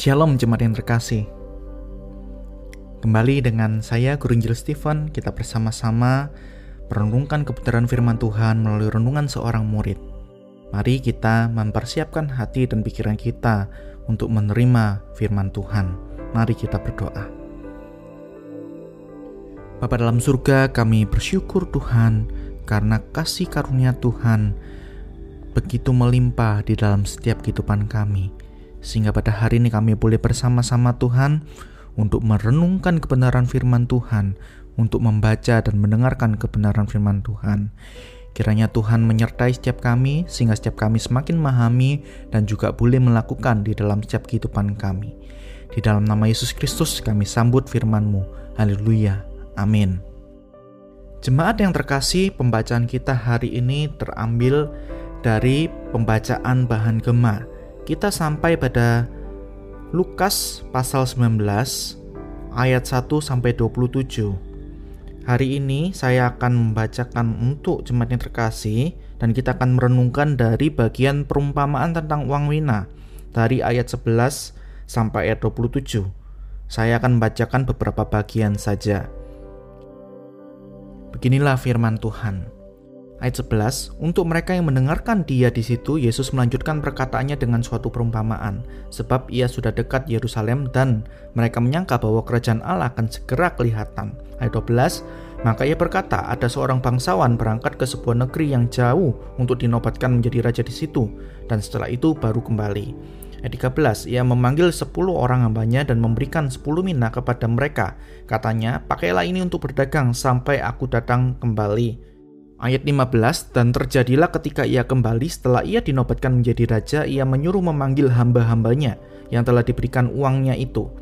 Shalom jemaat yang terkasih. Kembali dengan saya Guru Injil Stephen, kita bersama-sama merenungkan kebenaran firman Tuhan melalui renungan seorang murid. Mari kita mempersiapkan hati dan pikiran kita untuk menerima firman Tuhan. Mari kita berdoa. Bapa dalam surga, kami bersyukur Tuhan karena kasih karunia Tuhan begitu melimpah di dalam setiap kehidupan kami sehingga pada hari ini kami boleh bersama-sama Tuhan untuk merenungkan kebenaran firman Tuhan, untuk membaca dan mendengarkan kebenaran firman Tuhan. Kiranya Tuhan menyertai setiap kami sehingga setiap kami semakin memahami dan juga boleh melakukan di dalam setiap kehidupan kami. Di dalam nama Yesus Kristus kami sambut firman-Mu. Haleluya. Amin. Jemaat yang terkasih, pembacaan kita hari ini terambil dari pembacaan bahan gema kita sampai pada Lukas pasal 19 ayat 1 sampai 27. Hari ini saya akan membacakan untuk jemaat yang terkasih dan kita akan merenungkan dari bagian perumpamaan tentang uang wina dari ayat 11 sampai ayat 27. Saya akan membacakan beberapa bagian saja. Beginilah firman Tuhan. Ayat 11, untuk mereka yang mendengarkan dia di situ, Yesus melanjutkan perkataannya dengan suatu perumpamaan, sebab ia sudah dekat Yerusalem dan mereka menyangka bahwa kerajaan Allah akan segera kelihatan. Ayat 12, maka ia berkata, ada seorang bangsawan berangkat ke sebuah negeri yang jauh untuk dinobatkan menjadi raja di situ, dan setelah itu baru kembali. Ayat 13, ia memanggil 10 orang hambanya dan memberikan 10 mina kepada mereka. Katanya, pakailah ini untuk berdagang sampai aku datang kembali. Ayat 15, dan terjadilah ketika ia kembali setelah ia dinobatkan menjadi raja, ia menyuruh memanggil hamba-hambanya yang telah diberikan uangnya itu,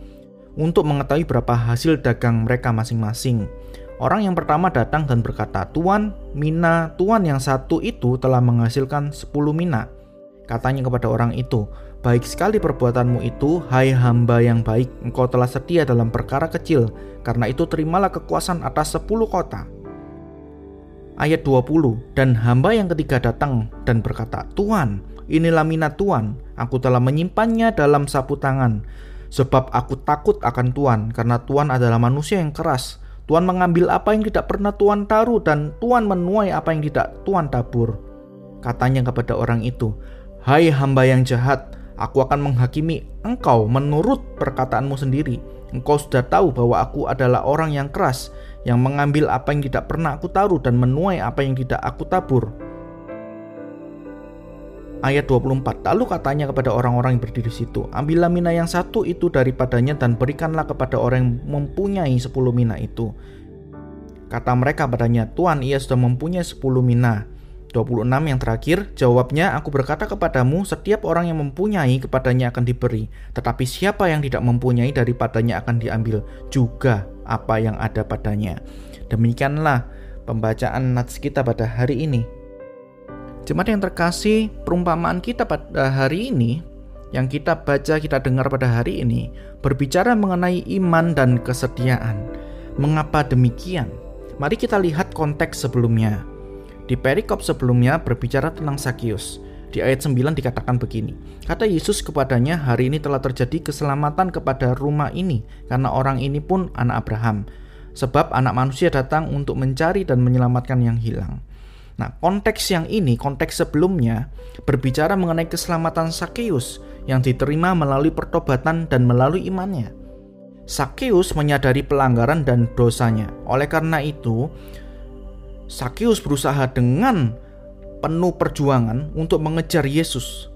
untuk mengetahui berapa hasil dagang mereka masing-masing. Orang yang pertama datang dan berkata, Tuan, mina tuan yang satu itu telah menghasilkan 10 mina. Katanya kepada orang itu, Baik sekali perbuatanmu itu, hai hamba yang baik, engkau telah setia dalam perkara kecil, karena itu terimalah kekuasaan atas 10 kota ayat 20 dan hamba yang ketiga datang dan berkata Tuhan inilah minat Tuhan aku telah menyimpannya dalam sapu tangan sebab aku takut akan Tuhan karena Tuhan adalah manusia yang keras. Tuhan mengambil apa yang tidak pernah Tuhan taruh dan Tuhan menuai apa yang tidak Tuhan tabur katanya kepada orang itu hai hamba yang jahat aku akan menghakimi engkau menurut perkataanmu sendiri. Engkau sudah tahu bahwa aku adalah orang yang keras yang mengambil apa yang tidak pernah aku taruh dan menuai apa yang tidak aku tabur. Ayat 24, lalu katanya kepada orang-orang yang berdiri situ, ambillah mina yang satu itu daripadanya dan berikanlah kepada orang yang mempunyai sepuluh mina itu. Kata mereka padanya, Tuhan ia sudah mempunyai sepuluh mina. 26 yang terakhir, jawabnya aku berkata kepadamu, setiap orang yang mempunyai kepadanya akan diberi, tetapi siapa yang tidak mempunyai daripadanya akan diambil juga apa yang ada padanya. Demikianlah pembacaan nats kita pada hari ini. Jemaat yang terkasih, perumpamaan kita pada hari ini yang kita baca, kita dengar pada hari ini berbicara mengenai iman dan kesetiaan. Mengapa demikian? Mari kita lihat konteks sebelumnya. Di perikop sebelumnya berbicara tentang Sakius. Di ayat 9 dikatakan begini, kata Yesus kepadanya, hari ini telah terjadi keselamatan kepada rumah ini, karena orang ini pun anak Abraham. Sebab anak manusia datang untuk mencari dan menyelamatkan yang hilang. Nah, konteks yang ini, konteks sebelumnya, berbicara mengenai keselamatan Sakeus yang diterima melalui pertobatan dan melalui imannya. Sakeus menyadari pelanggaran dan dosanya. Oleh karena itu, Sakeus berusaha dengan penuh perjuangan untuk mengejar Yesus.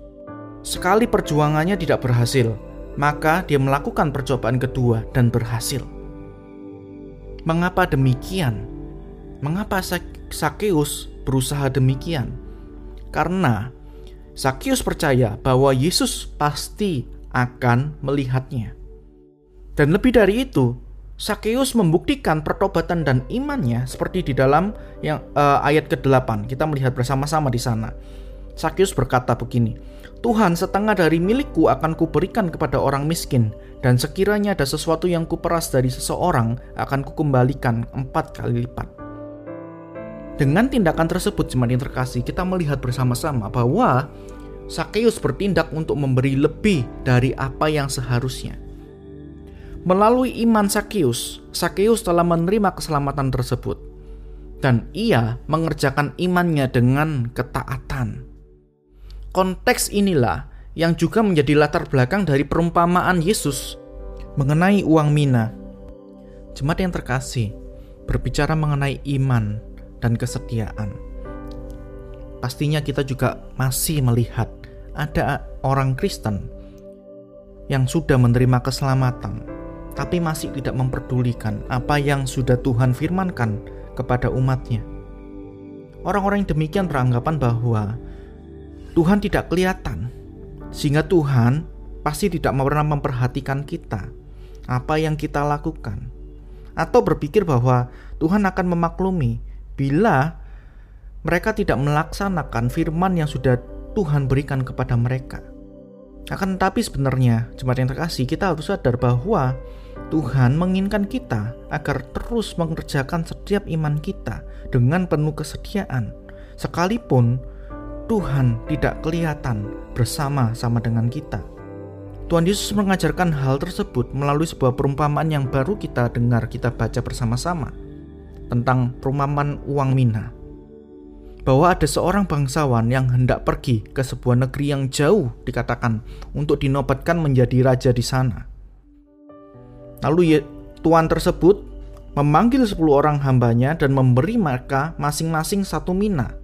Sekali perjuangannya tidak berhasil, maka dia melakukan percobaan kedua dan berhasil. Mengapa demikian? Mengapa Sakeus berusaha demikian? Karena Sakeus percaya bahwa Yesus pasti akan melihatnya. Dan lebih dari itu, Sakeus membuktikan pertobatan dan imannya seperti di dalam yang uh, ayat ke-8. Kita melihat bersama-sama di sana. Sakeus berkata begini, Tuhan setengah dari milikku akan kuberikan kepada orang miskin, dan sekiranya ada sesuatu yang kuperas dari seseorang, akan kukembalikan empat kali lipat. Dengan tindakan tersebut, jemaat yang terkasih, kita melihat bersama-sama bahwa Sakeus bertindak untuk memberi lebih dari apa yang seharusnya. Melalui iman Sakeus, Sakeus telah menerima keselamatan tersebut. Dan ia mengerjakan imannya dengan ketaatan. Konteks inilah yang juga menjadi latar belakang dari perumpamaan Yesus mengenai uang mina. Jemaat yang terkasih, berbicara mengenai iman dan kesetiaan. Pastinya kita juga masih melihat ada orang Kristen yang sudah menerima keselamatan, tapi masih tidak memperdulikan apa yang sudah Tuhan firmankan kepada umatnya. Orang-orang yang demikian beranggapan bahwa Tuhan tidak kelihatan, sehingga Tuhan pasti tidak pernah memperhatikan kita, apa yang kita lakukan, atau berpikir bahwa Tuhan akan memaklumi bila mereka tidak melaksanakan firman yang sudah Tuhan berikan kepada mereka. Akan tetapi sebenarnya, jemaat yang terkasih, kita harus sadar bahwa Tuhan menginginkan kita agar terus mengerjakan setiap iman kita dengan penuh kesediaan. Sekalipun Tuhan tidak kelihatan bersama-sama dengan kita. Tuhan Yesus mengajarkan hal tersebut melalui sebuah perumpamaan yang baru kita dengar kita baca bersama-sama tentang perumpamaan uang mina bahwa ada seorang bangsawan yang hendak pergi ke sebuah negeri yang jauh dikatakan untuk dinobatkan menjadi raja di sana. Lalu tuan tersebut memanggil 10 orang hambanya dan memberi mereka masing-masing satu mina.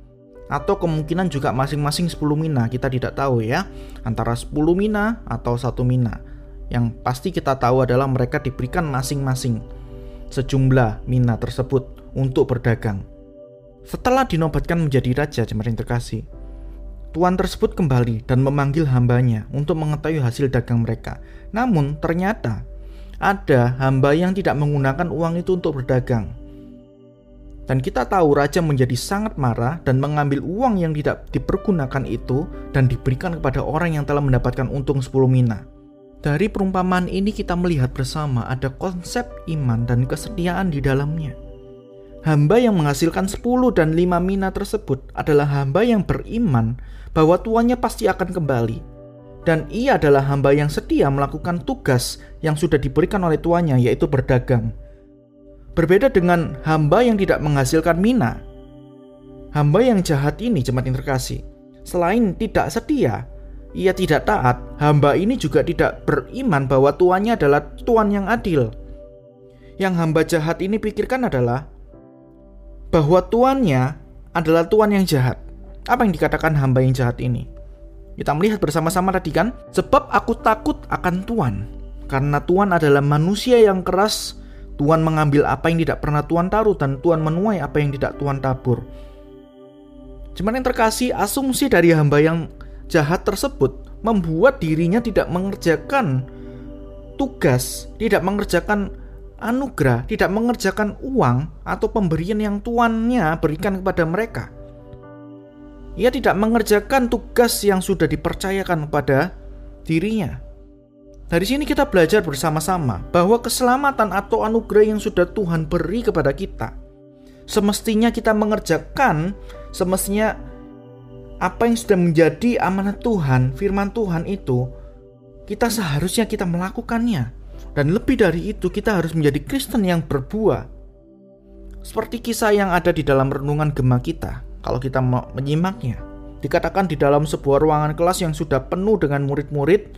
Atau kemungkinan juga masing-masing 10 mina kita tidak tahu ya. Antara 10 mina atau satu mina. Yang pasti kita tahu adalah mereka diberikan masing-masing sejumlah mina tersebut untuk berdagang setelah dinobatkan menjadi raja jemaat terkasih, tuan tersebut kembali dan memanggil hambanya untuk mengetahui hasil dagang mereka. Namun ternyata ada hamba yang tidak menggunakan uang itu untuk berdagang. Dan kita tahu raja menjadi sangat marah dan mengambil uang yang tidak dipergunakan itu dan diberikan kepada orang yang telah mendapatkan untung 10 mina. Dari perumpamaan ini kita melihat bersama ada konsep iman dan kesetiaan di dalamnya. Hamba yang menghasilkan 10 dan 5 mina tersebut adalah hamba yang beriman bahwa tuannya pasti akan kembali. Dan ia adalah hamba yang setia melakukan tugas yang sudah diberikan oleh tuannya yaitu berdagang. Berbeda dengan hamba yang tidak menghasilkan mina. Hamba yang jahat ini jemaat yang terkasih. Selain tidak setia, ia tidak taat, hamba ini juga tidak beriman bahwa tuannya adalah tuan yang adil. Yang hamba jahat ini pikirkan adalah bahwa tuannya adalah tuan yang jahat. Apa yang dikatakan hamba yang jahat ini? Kita melihat bersama-sama tadi kan, sebab aku takut akan Tuhan. Karena Tuhan adalah manusia yang keras, Tuhan mengambil apa yang tidak pernah Tuhan taruh dan Tuhan menuai apa yang tidak Tuhan tabur. Cuman yang terkasih, asumsi dari hamba yang jahat tersebut membuat dirinya tidak mengerjakan tugas, tidak mengerjakan anugerah, tidak mengerjakan uang atau pemberian yang tuannya berikan kepada mereka. Ia tidak mengerjakan tugas yang sudah dipercayakan kepada dirinya. Dari sini kita belajar bersama-sama bahwa keselamatan atau anugerah yang sudah Tuhan beri kepada kita, semestinya kita mengerjakan, semestinya apa yang sudah menjadi amanat Tuhan, firman Tuhan itu, kita seharusnya kita melakukannya dan lebih dari itu, kita harus menjadi Kristen yang berbuah. Seperti kisah yang ada di dalam renungan gema kita, kalau kita menyimaknya. Dikatakan di dalam sebuah ruangan kelas yang sudah penuh dengan murid-murid,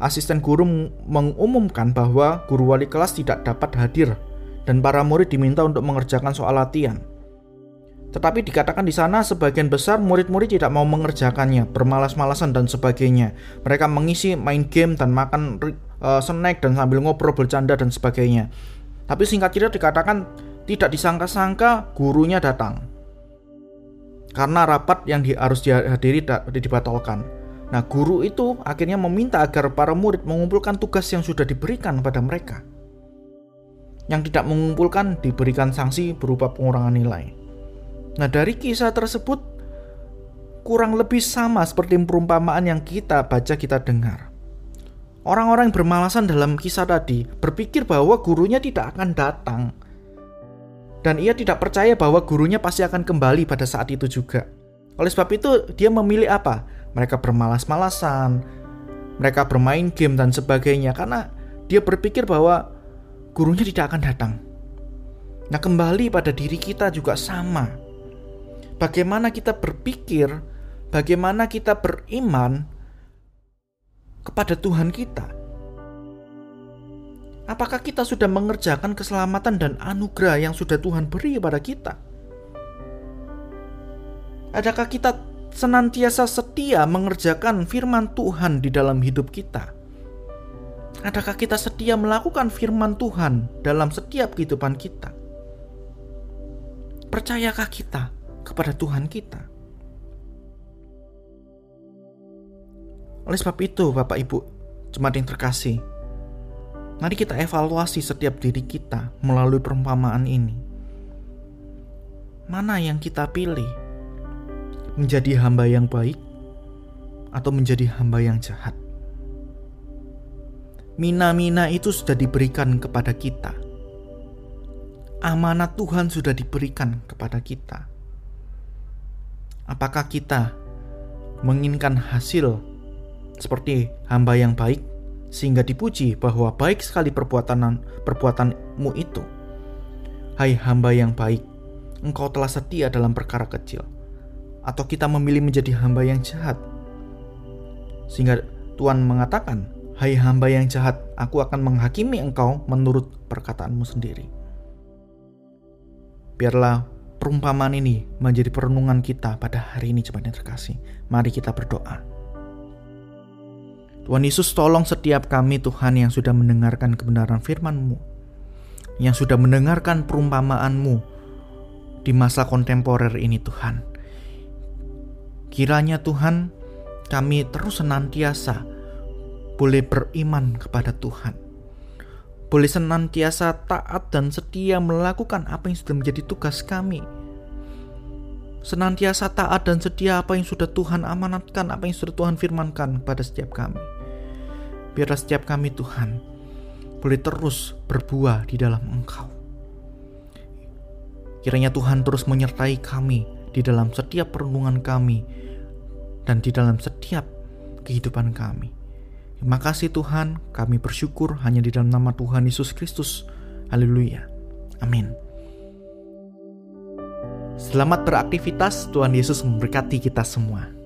asisten guru mengumumkan bahwa guru wali kelas tidak dapat hadir dan para murid diminta untuk mengerjakan soal latihan. Tetapi dikatakan di sana sebagian besar murid-murid tidak mau mengerjakannya, bermalas-malasan dan sebagainya. Mereka mengisi main game dan makan uh, snack dan sambil ngobrol bercanda dan sebagainya. Tapi singkat cerita dikatakan tidak disangka-sangka gurunya datang. Karena rapat yang di, harus dihadiri dibatalkan. Nah, guru itu akhirnya meminta agar para murid mengumpulkan tugas yang sudah diberikan pada mereka. Yang tidak mengumpulkan diberikan sanksi berupa pengurangan nilai. Nah, dari kisah tersebut kurang lebih sama seperti perumpamaan yang kita baca kita dengar. Orang-orang yang bermalasan dalam kisah tadi berpikir bahwa gurunya tidak akan datang. Dan ia tidak percaya bahwa gurunya pasti akan kembali pada saat itu juga. Oleh sebab itu, dia memilih apa? mereka bermalas-malasan, mereka bermain game dan sebagainya karena dia berpikir bahwa gurunya tidak akan datang. Nah, kembali pada diri kita juga sama. Bagaimana kita berpikir, bagaimana kita beriman kepada Tuhan kita. Apakah kita sudah mengerjakan keselamatan dan anugerah yang sudah Tuhan beri kepada kita? Adakah kita senantiasa setia mengerjakan firman Tuhan di dalam hidup kita? Adakah kita setia melakukan firman Tuhan dalam setiap kehidupan kita? Percayakah kita kepada Tuhan kita? Oleh sebab itu, Bapak Ibu, jemaat yang terkasih, mari kita evaluasi setiap diri kita melalui perumpamaan ini. Mana yang kita pilih? menjadi hamba yang baik atau menjadi hamba yang jahat. Mina-mina itu sudah diberikan kepada kita. Amanat Tuhan sudah diberikan kepada kita. Apakah kita menginginkan hasil seperti hamba yang baik sehingga dipuji bahwa baik sekali perbuatan perbuatanmu itu. Hai hamba yang baik, engkau telah setia dalam perkara kecil atau kita memilih menjadi hamba yang jahat. Sehingga Tuhan mengatakan, "Hai hamba yang jahat, aku akan menghakimi engkau menurut perkataanmu sendiri." Biarlah perumpamaan ini menjadi perenungan kita pada hari ini jemaat terkasih. Mari kita berdoa. Tuhan Yesus tolong setiap kami Tuhan yang sudah mendengarkan kebenaran firman-Mu, yang sudah mendengarkan perumpamaan-Mu di masa kontemporer ini Tuhan. Kiranya Tuhan kami terus senantiasa boleh beriman kepada Tuhan. Boleh senantiasa taat dan setia melakukan apa yang sudah menjadi tugas kami. Senantiasa taat dan setia apa yang sudah Tuhan amanatkan, apa yang sudah Tuhan firmankan pada setiap kami. Biarlah setiap kami Tuhan boleh terus berbuah di dalam Engkau. Kiranya Tuhan terus menyertai kami di dalam setiap perenungan kami dan di dalam setiap kehidupan kami. Terima kasih Tuhan, kami bersyukur hanya di dalam nama Tuhan Yesus Kristus. Haleluya. Amin. Selamat beraktivitas, Tuhan Yesus memberkati kita semua.